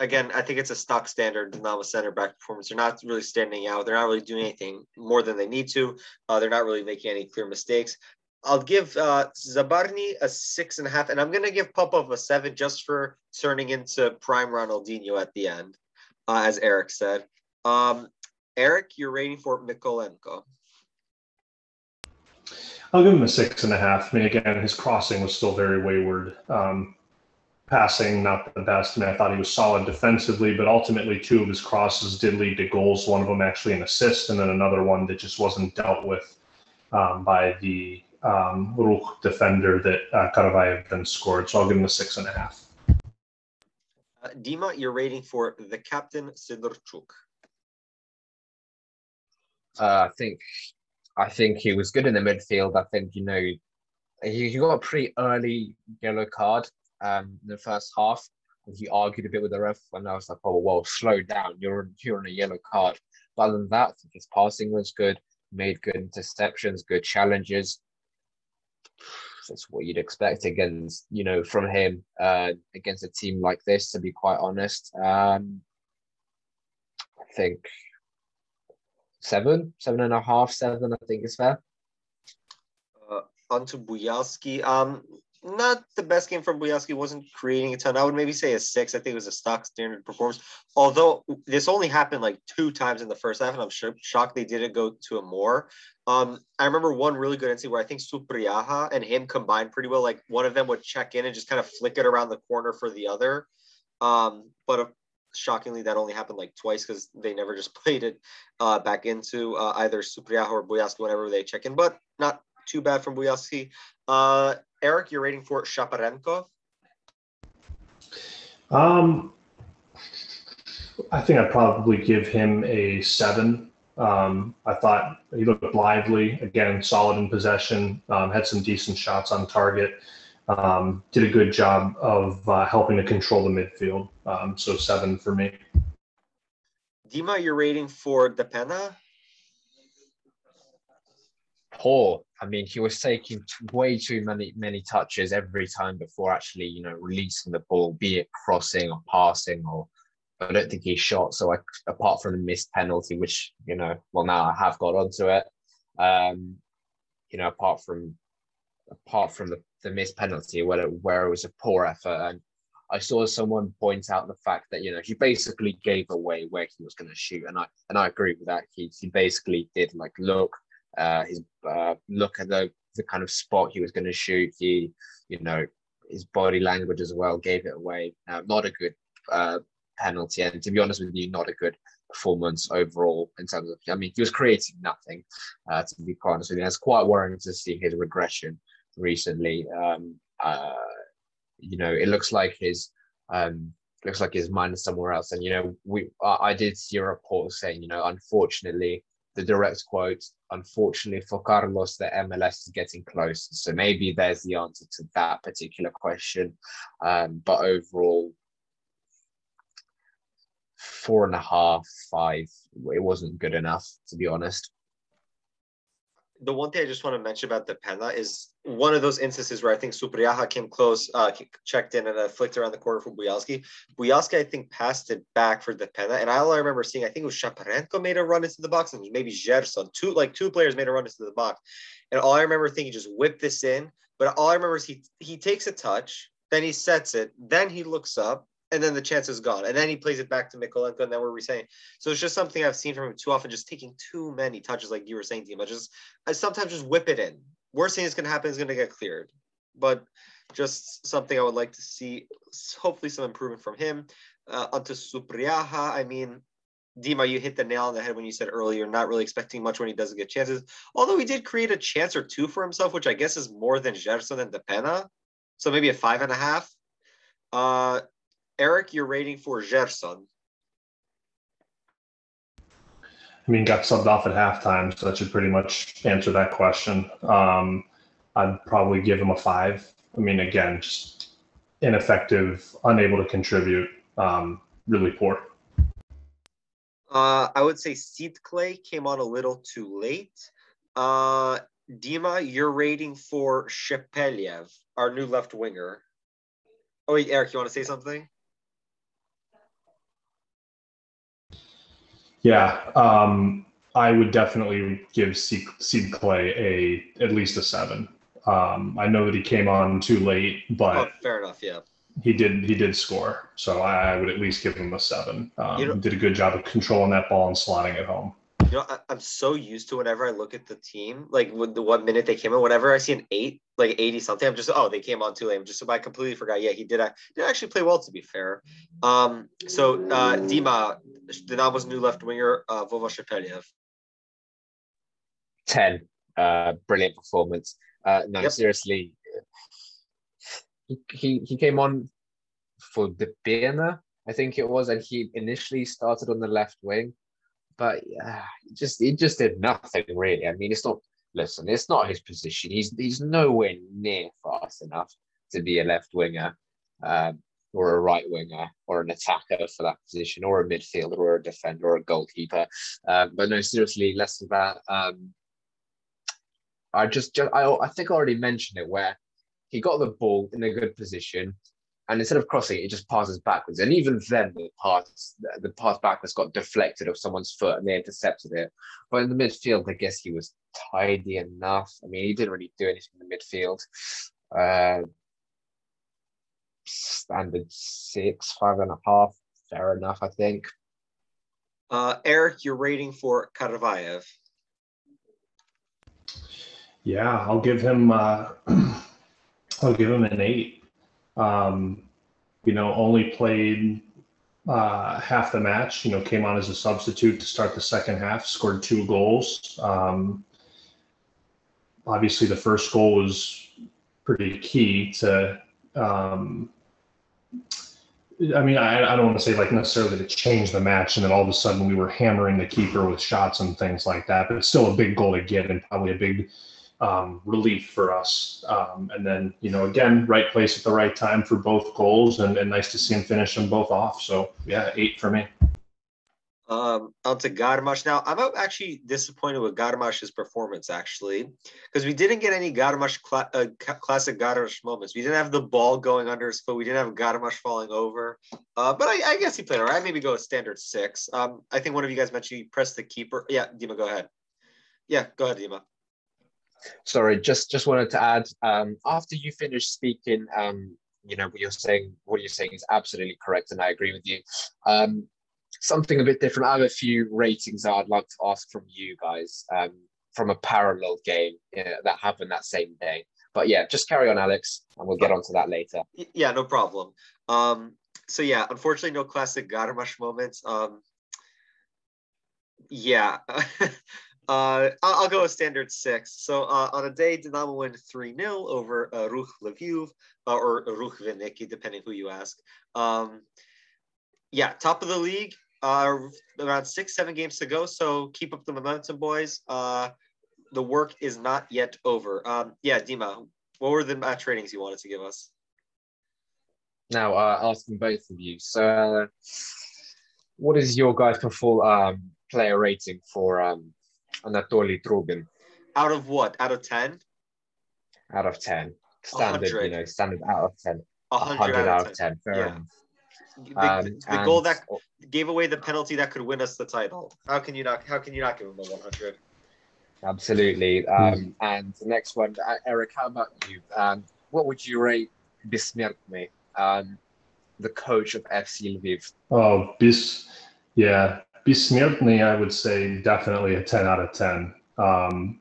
again, I think it's a stock standard Dinamo center back performance. They're not really standing out. They're not really doing anything more than they need to. Uh, they're not really making any clear mistakes. I'll give uh, Zabarny a six and a half, and I'm going to give Popov a seven just for turning into prime Ronaldinho at the end, uh, as Erik said. Um, Erik, you're rating for Mykolenko. I'll give him a six and a half. I mean, again, his crossing was still very wayward. Um, passing, not the best. I mean, I thought he was solid defensively, but ultimately, two of his crosses did lead to goals. One of them actually an assist, and then another one that just wasn't dealt with um, by the um, little defender that uh, Karavayev then scored. So I'll give him a six and a half. Uh, Dima, your rating for the captain Sidorchuk. Uh, I think I think he was good in the midfield. I think you know he, he got a pretty early yellow card um, in the first half. And he argued a bit with the ref, and I was like, "Oh well, slow down. You're you're on a yellow card." But other than that, his passing was good. Made good interceptions, good challenges. that's what you'd expect against you know from him uh, against a team like this. To be quite honest, um, I think seven, seven and a half, seven. I think is fair. Uh, onto Bujalski. Um, not the best game from Bujalski. wasn't creating a ton. I would maybe say a six. I think it was a stock standard performance. Although this only happened like two times in the first half, and I'm sure, shocked they didn't go to a more. Um, I remember one really good NC where I think Supriaja and him combined pretty well. Like one of them would check in and just kind of flick it around the corner for the other. Um, but shockingly, that only happened like twice because they never just played it uh, back into uh, either Supriaja or Bujalski whenever they check in. But not too bad from Bujalski. Uh, Erik, you're rating for Shaparenko? Um, I think I'd probably give him a seven. Um, I thought he looked lively, again, solid in possession, um, had some decent shots on target, um, did a good job of uh, helping to control the midfield. Um, so seven for me. Dima, you're rating for de Pena? poor. I mean, he was taking way too many many touches every time before actually, you know, releasing the ball, be it crossing or passing, or I don't think he shot. So, I, apart from the missed penalty, which you know, well, now I have got onto it. Um, you know, apart from apart from the, the missed penalty, where it, where it was a poor effort, and I saw someone point out the fact that you know he basically gave away where he was going to shoot, and I and I agree with that. He he basically did like look uh, his uh, look at the the kind of spot he was going to shoot. He, you know, his body language as well gave it away. Uh, not a good uh, penalty, and to be honest with you, not a good performance overall in terms of. I mean, he was creating nothing. Uh, to be quite honest with you, it's quite worrying to see his regression recently. Um, uh, you know, it looks like his um, looks like his mind is somewhere else. And you know, we I, I did see a report saying, you know, unfortunately, the direct quote, unfortunately for Carlos, the MLS is getting close. So maybe there's the answer to that particular question. Um, but overall, four and a half, five, it wasn't good enough, to be honest the one thing I just want to mention about the de Pena is one of those instances where I think Supriaja came close, uh, checked in and uh, flicked around the corner for Bujalski. Bujalski, I think, passed it back for the de Pena. And all I remember seeing, I think it was Shaparenko made a run into the box and maybe Gerson. Two, like two players made a run into the box. And all I remember thinking, just whip this in. But all I remember is he, he takes a touch, then he sets it, then he looks up, and then the chance is gone. And then he plays it back to Mykolenko, and then we're saying. So it's just something I've seen from him too often, just taking too many touches, like you were saying, Dima. Just I sometimes just whip it in. Worst thing that's gonna happen is gonna get cleared. But just something I would like to see, hopefully some improvement from him. Uh, onto Supriaja, I mean, Dima, you hit the nail on the head when you said earlier, not really expecting much when he doesn't get chances. Although he did create a chance or two for himself, which I guess is more than Gerson and de Pena. So maybe a five and a half. Uh, Erik, you're rating for Gerson. I mean, got subbed off at halftime, so that should pretty much answer that question. Um, I'd probably give him a five. I mean, again, just ineffective, unable to contribute, um, really poor. Uh, I would say Sidcley came on a little too late. Uh, Dima, your rating for Shepeliev, our new left winger. Oh, wait, Erik, you want to say something? Yeah, um, I would definitely give Sidcley a at least a seven. Um, I know that he came on too late, but oh, fair enough. Yeah, he did he did score, so I, I would at least give him a seven. Um, you know, did a good job of controlling that ball and slotting it home. Know, I, am so used to whenever I look at the team, like with the one minute they came in, whenever I see an eight, like 80 something, I'm just, oh, they came on too late. I'm just, I completely forgot. Yeah, he did, uh, did actually play well, to be fair. Um, so, uh, Dima, Dinamo's new left winger, uh, Vova Shepeliev. 10. Uh, brilliant performance. Uh, no, yep. seriously, he, he, he came on for the Birna, I think it was, and he initially started on the left wing but uh, just he just did nothing really. I mean, it's not. Listen, it's not his position. He's he's nowhere near fast enough to be a left winger, um, or a right winger, or an attacker for that position, or a midfielder, or a defender, or a goalkeeper. Um, but no, seriously, less of that. Um, I just, just I, I think I already mentioned it where he got the ball in a good position, and instead of crossing, it just passes backwards. And even then, the pass the pass backwards got deflected off someone's foot, and they intercepted it. But in the midfield, I guess he was tidy enough. I mean, he didn't really do anything in the midfield. Uh, standard six, five and a half, fair enough, I think. Uh, Erik, you're rating for Karavayev? Yeah, I'll give him. Uh, I'll give him an eight. Um, you know, only played uh, half the match. You know, came on as a substitute to start the second half. Scored two goals. Um, obviously, the first goal was pretty key to. Um, I mean, I, I don't want to say like necessarily to change the match, and then all of a sudden we were hammering the keeper with shots and things like that. But it's still a big goal to get, and probably a big um, relief for us. Um, and then, you know, again, right place at the right time for both goals, and, and nice to see him finish them both off. So, yeah, eight for me. Um, on to Garmash now. I'm actually disappointed with Garmash's performance, actually, because we didn't get any Garmash cl- uh, classic Garmash moments. We didn't have the ball going under his foot. We didn't have Garmash falling over. Uh, but I, I, guess he played all right. Maybe go a standard six. Um, I think one of you guys mentioned he pressed the keeper. Yeah, Dima, go ahead. Yeah, go ahead, Dima. Sorry, just just wanted to add. Um, after you finish speaking, um, you know what you're saying. What you're saying is absolutely correct, and I agree with you. Um, something a bit different. I have a few ratings I'd like to ask from you guys um, from a parallel game uh, that happened that same day. But yeah, just carry on, Alex, and we'll get onto that later. Yeah, no problem. Um, so yeah, unfortunately, no classic Garmash moments. Um, yeah, Uh, I'll, go a standard six. So uh, on a day, Dynamo win 3 0 over uh, Rukh Lviv uh, or Rukh Vinnytsia, depending who you ask. Um, yeah, top of the league, uh, around six, seven games to go. So keep up the momentum, boys. Uh, the work is not yet over. Um, yeah, Dima, what were the match ratings you wanted to give us? Now, uh, asking both of you. So, what is your guys' full um, player rating for um, Anatoly Trubin. Out of what? Out of 10? Out of 10. Standard, 100. you know, standard out of 10. 100, 100 out, of 10. 10. Fair yeah. enough. The, um, the, the goal that gave away the penalty that could win us the title. How can you not? How can you not give him a 100? Absolutely. Um, and the next one, uh, Erik, how about you? Um, what would you rate Besmertny, um, the coach of FC Lviv? Oh, Bis, yeah, Besmertny, I would say definitely a 10 out of 10. Um,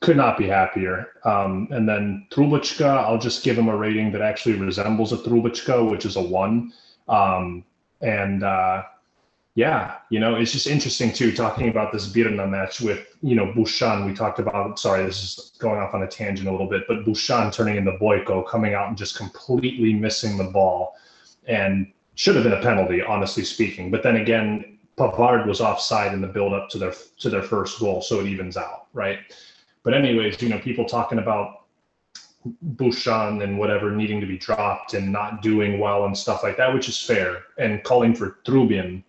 could not be happier. Um, and then Trubachka, I'll just give him a rating that actually resembles a Trubachka, which is a one. Um, and uh, yeah, you know, it's just interesting too, talking about this Birna match with, you know, Bushchan. We talked about, sorry, this is going off on a tangent a little bit, but Bushchan turning into Boyko, coming out and just completely missing the ball. And should have been a penalty, honestly speaking. But then again, Pavard was offside in the build up to their to their first goal, so it evens out, right? But anyways, you know, people talking about Bushchan and whatever needing to be dropped and not doing well and stuff like that, which is fair, and calling for Trubin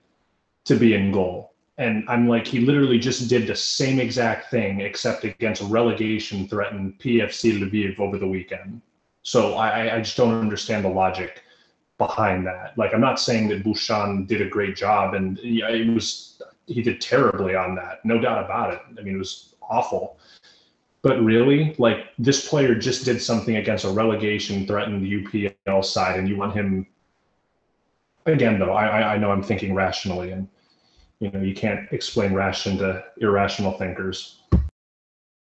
to be in goal. And I'm like, he literally just did the same exact thing, except against relegation threatened PFC Lviv over the weekend. So I, I just don't understand the logic behind that. Like I'm not saying that Bushchan did a great job, and yeah, it was he did terribly on that, no doubt about it. I mean, it was awful. But really, like this player just did something against a relegation threatened UPL side, and you want him again though. I I know I'm thinking rationally, and you know you can't explain ration to irrational thinkers.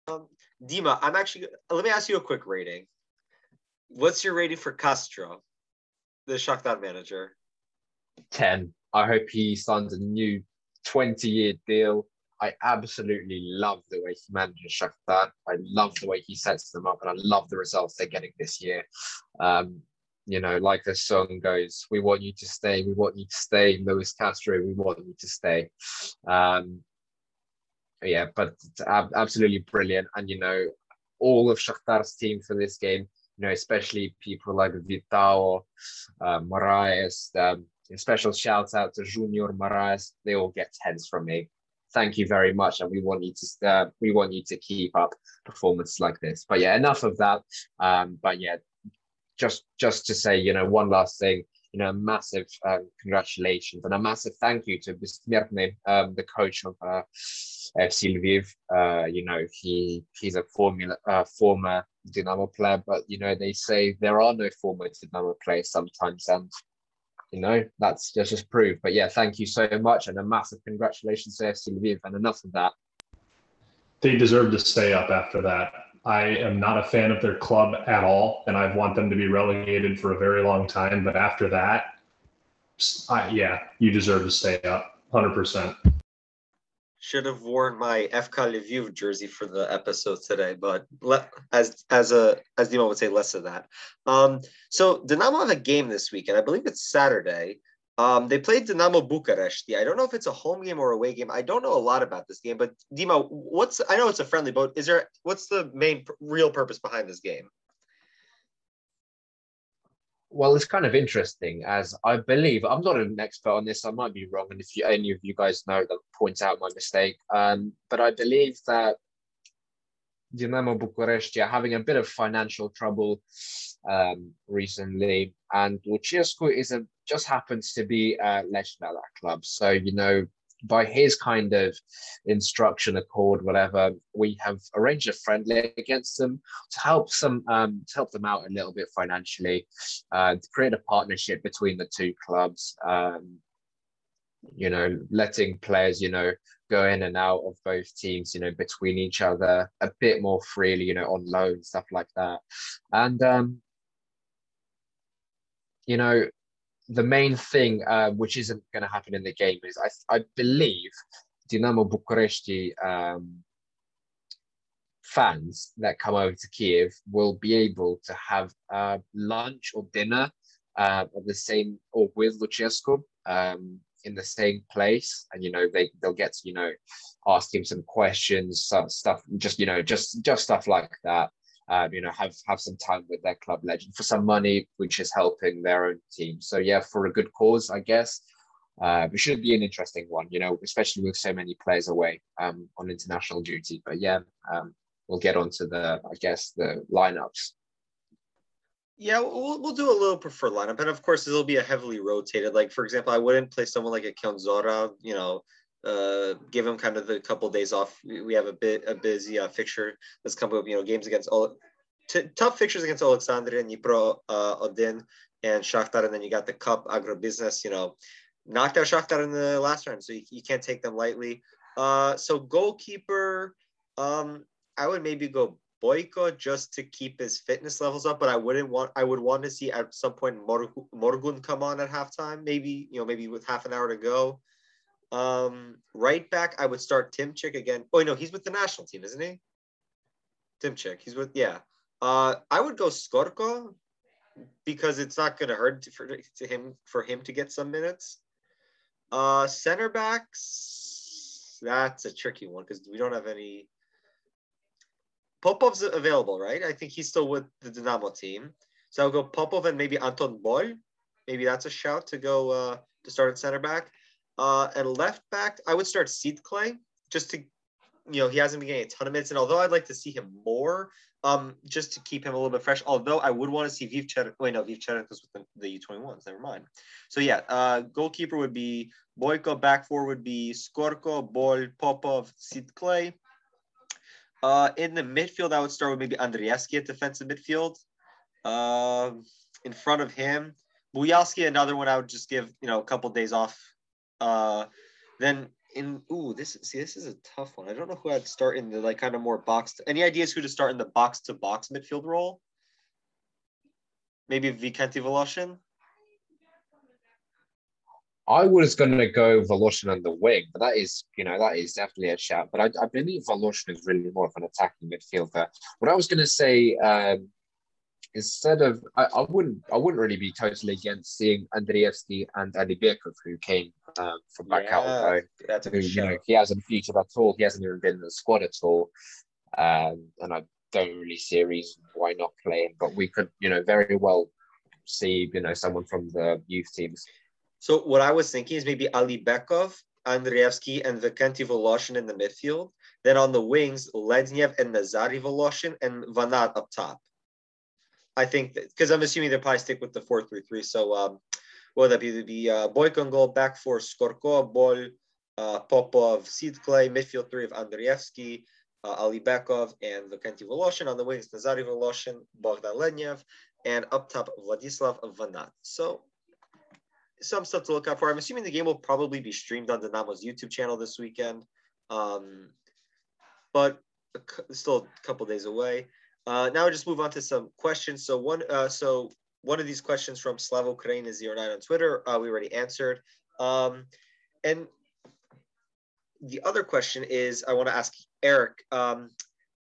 Um, Dima, I'm actually. Let me ask you a quick rating. What's your rating for Castro? The Shakhtar manager? 10. I hope he signs a new 20 year deal. I absolutely love the way he manages Shakhtar. I love the way he sets them up, and I love the results they're getting this year. Um, you know, like the song goes, "We want you to stay. We want you to stay, Luis Castro. We want you to stay." Um, yeah, but absolutely brilliant, and you know, all of Shakhtar's team for this game you know, especially people like Vitao, uh, Moraes. Um, special shout out to Junior Moraes. They all get tens from me. thank you very much, and we want you to uh, we want you to keep up performance like this. But yeah, enough of that. Um, but yeah, just just to say, you know, one last thing. You know, massive um, congratulations and a massive thank you to Besmertny, um, the coach of uh, FC Lviv. Uh, you know, he he's a formula uh, former Dynamo player, but you know they say there are no former Dynamo players sometimes, and you know, that's just, just proof. But yeah, thank you so much. And a massive congratulations to FC Lviv. And enough of that. They deserve to stay up after that. I am not a fan of their club at all, and I want them to be relegated for a very long time. But after that, I, yeah, you deserve to stay up 100% should have worn my FK Lviv jersey for the episode today, but le- as as a as Dima would say, less of that. Um, so Dinamo have a game this weekend. I believe it's Saturday. Um, they played Dinamo Bucharest. I don't know if it's a home game or away game. I don't know a lot about this game, but Dima, what's I know it's a friendly, but is there what's the main real purpose behind this game? Well, it's kind of interesting as I believe I'm not an expert on this. I might be wrong, and if you, any of you guys know, that point out my mistake. Um, but I believe that Dinamo Bucharest are having a bit of financial trouble um, recently, and Lucescu is a just happens to be a that club. So you know by his kind of instruction accord, whatever, we have arranged a friendly against them to help some um, to help them out a little bit financially, uh, to create a partnership between the two clubs. Um, you know, letting players, you know, go in and out of both teams, you know, between each other a bit more freely, you know, on loan, stuff like that. And um, you know, the main thing, uh, which isn't going to happen in the game, is I, I believe Dinamo Bucharesti um, fans that come over to Kiev will be able to have uh, lunch or dinner uh, at the same or with Lucescu um, in the same place, and you know they they'll get to you know ask him some questions, stuff, just you know just just stuff like that um, you know, have have some time with their club legend for some money, which is helping their own team. So yeah, for a good cause, I guess. Uh, it should be an interesting one, you know, especially with so many players away um, on international duty. But yeah, um, we'll get on to the, I guess, the lineups. Yeah, we'll, we'll do a little preferred lineup, and of course, it'll be a heavily rotated. Like for example, I wouldn't play someone like a Kędziora, you know, uh, give him kind of the couple of days off. We have a bit a busy uh, fixture that's coming up. You know, games against all t- tough fixtures against Alexandria, Dnipro, uh, Odin, and Shakhtar, and then you got the Cup Agribusiness. You know, knocked out Shakhtar in the last round, so you, you can't take them lightly. Uh, so goalkeeper, um, I would maybe go Boyko just to keep his fitness levels up, but I wouldn't want. I would want to see at some point Morgun come on at halftime, maybe you know, maybe with half an hour to go. Um, right back, I would start Timchik again. Oh no, he's with the national team, isn't he? Timchik, he's with yeah. Uh, I would go Skorko because it's not going to hurt for to him for him to get some minutes. Uh, center backs, that's a tricky one because we don't have any. Popov's available, right? I think he's still with the Dynamo team. So I'll go Popov and maybe Anton Bol. Maybe that's a shout to go uh, to start at center back. Uh, left back, I would start Sidcley just to, you know, he hasn't been getting a ton of minutes. And although I'd like to see him more, um, just to keep him a little bit fresh, although I would want to see Vivcharenko. Wait, no, Vivcharenko's with the, the U21s. Never mind. So yeah, uh, goalkeeper would be Boyko. Back four would be Skorko, Bol, Popov, Sidcley. Uh, in the midfield, I would start with maybe Andrieski at defensive midfield. Uh, in front of him, Bujalski, another one I would just give, you know, a couple days off uh, then in ooh, this see this is a tough one. I don't know who I'd start in the like kind of more box. To, any ideas who to start in the box to box midfield role? Maybe Vikenty Voloshin. I was going to go Voloshin on the wing, but that is, you know, that is definitely a shout. But I, I believe Voloshin is really more of an attacking midfielder. What I was going to say, um, instead of I, I, wouldn't I wouldn't really be totally against seeing Andrievsky and Alibekov who came um, from back yeah, out That's a who, you know, he hasn't featured at all. He hasn't even been in the squad at all. Um, and I don't really see a reason why not play him. But we could, you know, very well see, you know, someone from the youth teams. So what I was thinking is maybe Ali Bekov, Andrievsky, and Vikenty Voloshin in the midfield. Then on the wings, Lednev and Nazari Voloshin and Vanat up top. I think because I'm assuming they'll probably stick with the 4 3 3. So, um, would that be? Be uh, back four, Skorko, Bol, uh, Popov, Clay, midfield three of Andrievsky, uh, Ali and Vikenty Voloshin. On the wings, Nazari Voloshin, Bogdan Lednev, and up top, Vladislav Vanat. So, some stuff to look out for. I'm assuming the game will probably be streamed on Dinamo's YouTube channel this weekend, um, but still a couple days away. Uh, now we just move on to some questions. So one, uh, so one of these questions from Slavo Ukraine is 09 on Twitter. Uh, we already answered. Um, and the other question is, I want to ask Erik. Um,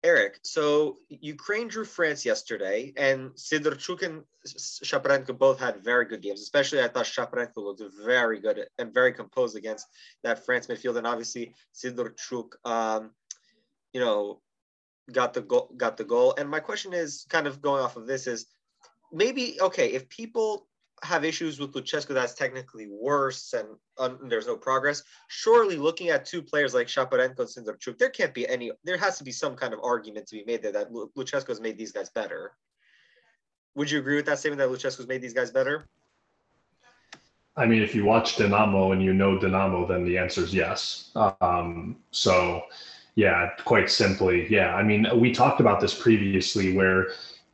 Erik, so Ukraine drew France yesterday, and Sidorchuk and Shaparenko both had very good games. Especially, I thought Shaparenko looked very good and very composed against that France midfield, and obviously Sidorchuk, um, you know, got the goal. Got the goal. And my question is, kind of going off of this, is maybe okay if people have issues with Lucescu that's technically worse and there's no progress. Surely, looking at two players like Shaparenko and Sidorchuk, there can't be any. There has to be some kind of argument to be made there that Lucescu has made these guys better. Would you agree with that statement that Lucescu has made these guys better? I mean, if you watch Dinamo and you know Dinamo, then the answer is yes. Um, so, yeah, quite simply, yeah. I mean, we talked about this previously where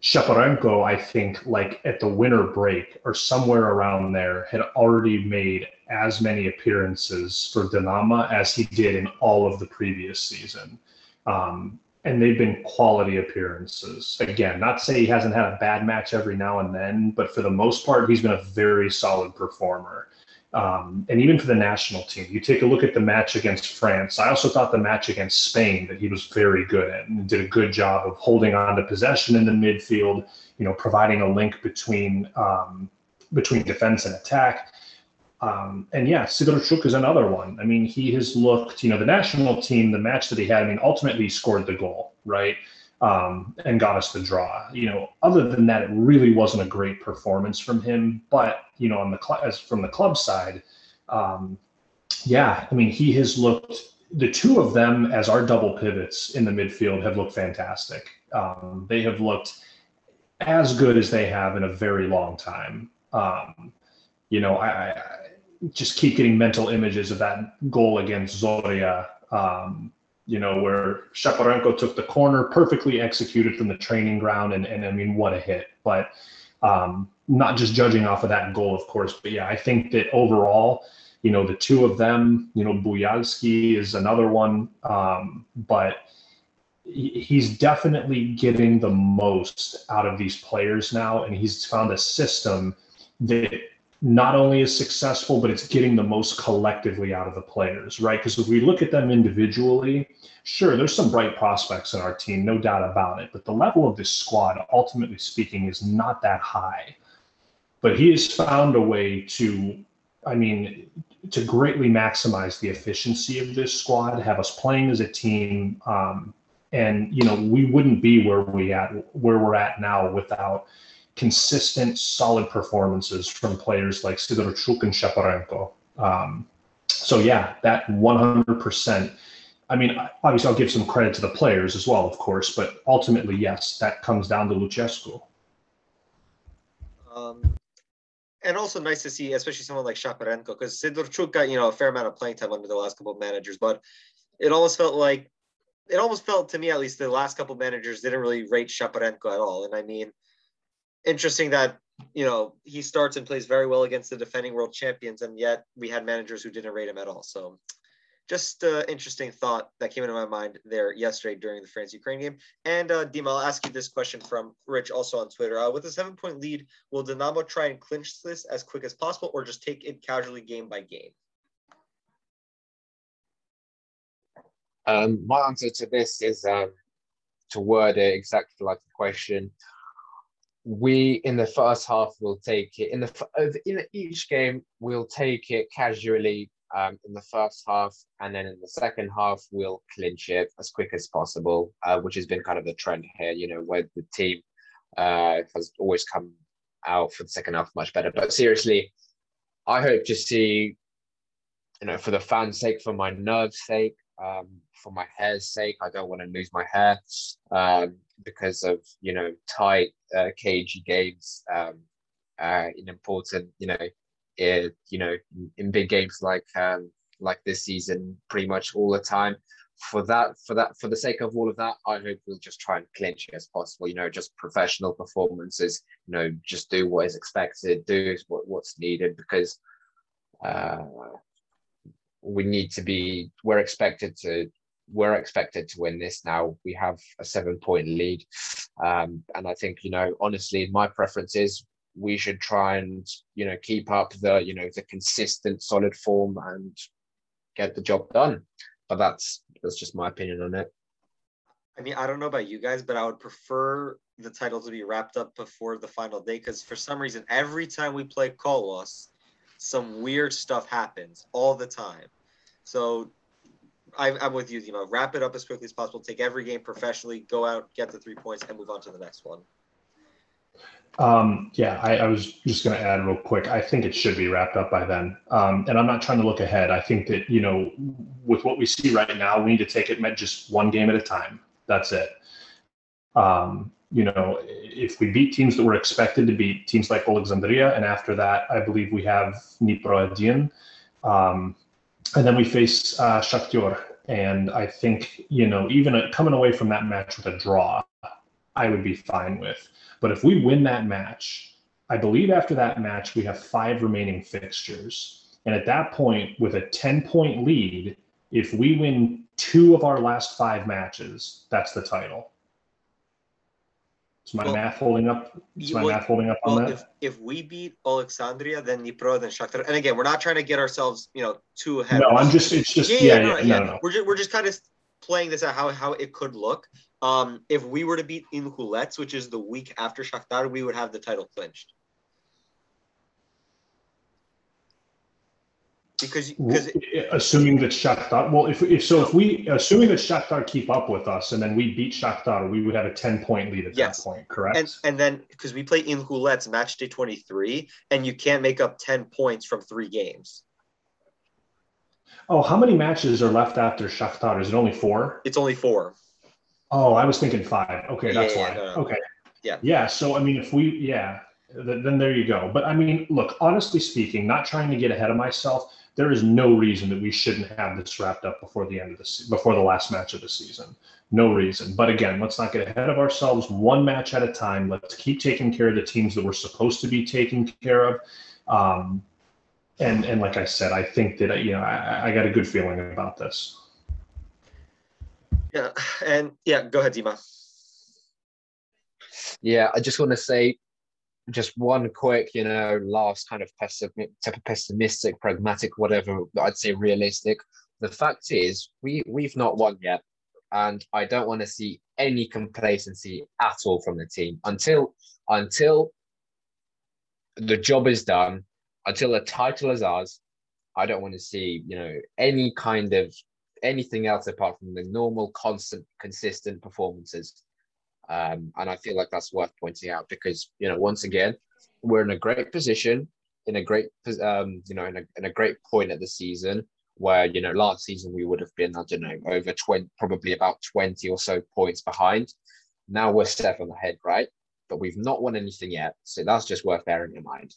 Shaparenko, I think, like at the winter break or somewhere around there, had already made as many appearances for Dinamo as he did in all of the previous season. Um, and they've been quality appearances. Again, not to say he hasn't had a bad match every now and then, but for the most part, he's been a very solid performer. Um, and even for the national team, you take a look at the match against France. I also thought the match against Spain that he was very good at and did a good job of holding on to possession in the midfield. You know, providing a link between um, between defense and attack. Um, and yeah, Sidorchuk is another one. I mean, he has looked. You know, the national team, the match that he had. I mean, ultimately scored the goal, right? Um, and got us the draw. You know, other than that, it really wasn't a great performance from him. But you know, on the cl- from the club side, um, yeah, I mean, he has looked. The two of them as our double pivots in the midfield have looked fantastic. Um, they have looked as good as they have in a very long time. Um, you know, I, I, just keep getting mental images of that goal against Zoria. You know, where Shaparenko took the corner, perfectly executed from the training ground, and, and I mean, what a hit. But um, not just judging off of that goal, of course, but yeah, I think that overall, you know, the two of them, you know, Bujalski is another one, um, but he's definitely getting the most out of these players now, and he's found a system that not only is successful, but it's getting the most collectively out of the players, right? Because if we look at them individually, sure, there's some bright prospects in our team, no doubt about it. But the level of this squad, ultimately speaking, is not that high. But he has found a way to, I mean, to greatly maximize the efficiency of this squad, have us playing as a team. Um, and you know, we wouldn't be where we at where we're at now without consistent, solid performances from players like Sidorchuk and Shaparenko. Um, so yeah, that 100%. I mean, obviously, I'll give some credit to the players as well, of course, but ultimately, yes, that comes down to Lucescu. Um, and also nice to see, especially someone like Shaparenko, because Sidorchuk got you know a fair amount of playing time under the last couple of managers, but it almost felt like it almost felt to me at least the last couple of managers didn't really rate Shaparenko at all. And I mean, interesting that you know he starts and plays very well against the defending world champions, and yet we had managers who didn't rate him at all. So just uh, interesting thought that came into my mind there yesterday during the France Ukraine game. And uh, Dima, I'll ask you this question from Rich also on Twitter. Uh, with a seven point lead, will Dinamo try and clinch this as quick as possible or just take it casually game by game? Um, my answer to this is um, to word it exactly like the question we in the first half will take it. In the in each game we'll take it casually um, in the first half and then in the second half we'll clinch it as quick as possible uh, which has been kind of the trend here you know where the team uh, has always come out for the second half much better. But seriously i hope to see you know, for the fans' sake, for my nerves' sake, um, for my hair's sake, I don't want to lose my hair um, because of you know tight, uh, cagey games um, uh, in important, you know, it, you know, in big games like um, like this season, pretty much all the time. For that, for that, for the sake of all of that, I hope we'll just try and clinch as possible. You know, just professional performances. You know, just do what is expected, do what, what's needed because uh, we need to be. We're expected to. We're expected to win this now. We have a seven-point lead, um, and I think you know, honestly, my preference is we should try and you know keep up the you know the consistent solid form and get the job done but that's that's just my opinion on it I mean, I don't know about you guys, but I would prefer the title to be wrapped up before the final day because for some reason, every time we play Kolos, some weird stuff happens all the time. So I, I'm with you, you wrap it up as quickly as possible, take every game professionally, go out, get the three points, and move on to the next one. Um, yeah, I, I was just going to add real quick. I think it should be wrapped up by then. Um, and I'm not trying to look ahead. I think that, you know, with what we see right now, we need to take it just one game at a time. That's it. Um, you know, if we beat teams that we're expected to beat, teams like Alexandria, and after that, I believe we have Dnipro Adyyn. Um, and then we face uh, Shakhtar. And I think, you know, even coming away from that match with a draw, I would be fine with. But if we win that match, I believe after that match, we have five remaining fixtures. And at that point, with a 10 point lead, if we win two of our last five matches, that's the title. Is my well, math holding up? Is my well, math holding up on well, that? If, if we beat Alexandria, then Dnipro, then Shakhtar. And again, we're not trying to get ourselves, you know, too ahead. No, I'm just, it's just, yeah, yeah, yeah, no, yeah, no, no. We're just, we're just kind of playing this out how, how it could look. Um, if we were to beat Inhulets, which is the week after Shakhtar, we would have the title clinched. Because, because assuming that Shakhtar, well, if, if so, if we assuming that Shakhtar keep up with us and then we beat Shakhtar, we would have a ten point lead at yes. that point, correct? And and then because we play Inhulets match day twenty three, and you can't make up ten points from three games. Oh, how many matches are left after Shakhtar? Is it only four? It's only four. Oh, I was thinking five. Okay, that's yeah, why. No, no. Okay. Yeah. Yeah. So I mean, if we, yeah, th- then there you go. But I mean, look, honestly speaking, not trying to get ahead of myself, there is no reason that we shouldn't have this wrapped up before the end of the se- before the last match of the season. No reason. But again, let's not get ahead of ourselves. One match at a time. Let's keep taking care of the teams that we're supposed to be taking care of. Um, and and like I said, I think that you know I, I got a good feeling about this. Yeah, and yeah, go ahead, Dima. Yeah, I just want to say just one quick, you know, last kind of pessimistic, pragmatic, whatever I'd say realistic. The fact is, we we've not won yet, and I don't want to see any complacency at all from the team until until the job is done, until the title is ours. I don't want to see, you know, any kind of anything else apart from the normal, constant, consistent performances. Um, and I feel like that's worth pointing out because you know once again we're in a great position, in a great um, you know in a, in a great point at the season where you know last season we would have been I don't know over twenty probably about twenty or so points behind. Now we're seven ahead, right? But we've not won anything yet, so that's just worth bearing in mind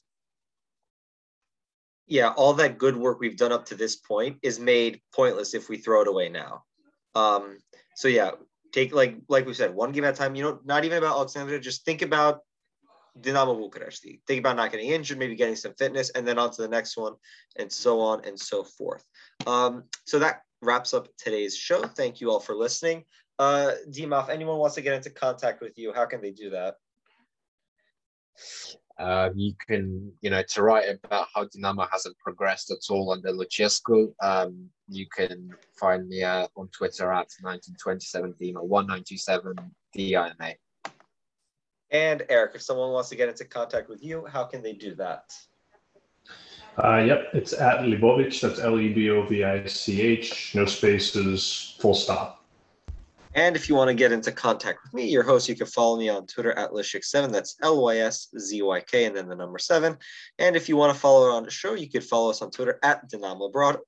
yeah, all that good work we've done up to this point is made pointless if we throw it away now. Um, so yeah, take like like we said, one game at a time. You know, not even about Alexandria. Just think about Dinamo Bucharest. Think about not getting injured, maybe getting some fitness, and then on to the next one, and so on and so forth. Um, so that wraps up today's show. Thank you all for listening. Uh, Dima, if anyone wants to get into contact with you, how can they do that? Uh, you can, you know, to write about how Dinamo hasn't progressed at all under Lucescu, um, you can find me uh, on Twitter at 1927 or 1927 DIMA. And Erik, if someone wants to get into contact with you, how can they do that? Uh, yep, it's at Lebovich. That's L E B O V I C H. No spaces, full stop. And if you want to get into contact with me, your host, you can follow me on Twitter at Lyszyk7. That's L Y S Z Y K and then the number seven. And if you want to follow on the show, you can follow us on Twitter at Dynamo Abroad.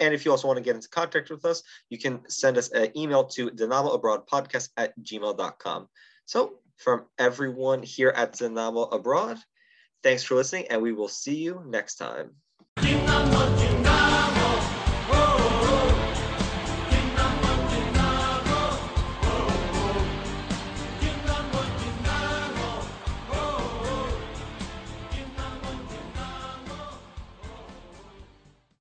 And if you also want to get into contact with us, you can send us an email to dynamoabroadpodcast at gmail.com. So, from everyone here at Dynamo Abroad, thanks for listening, and we will see you next time.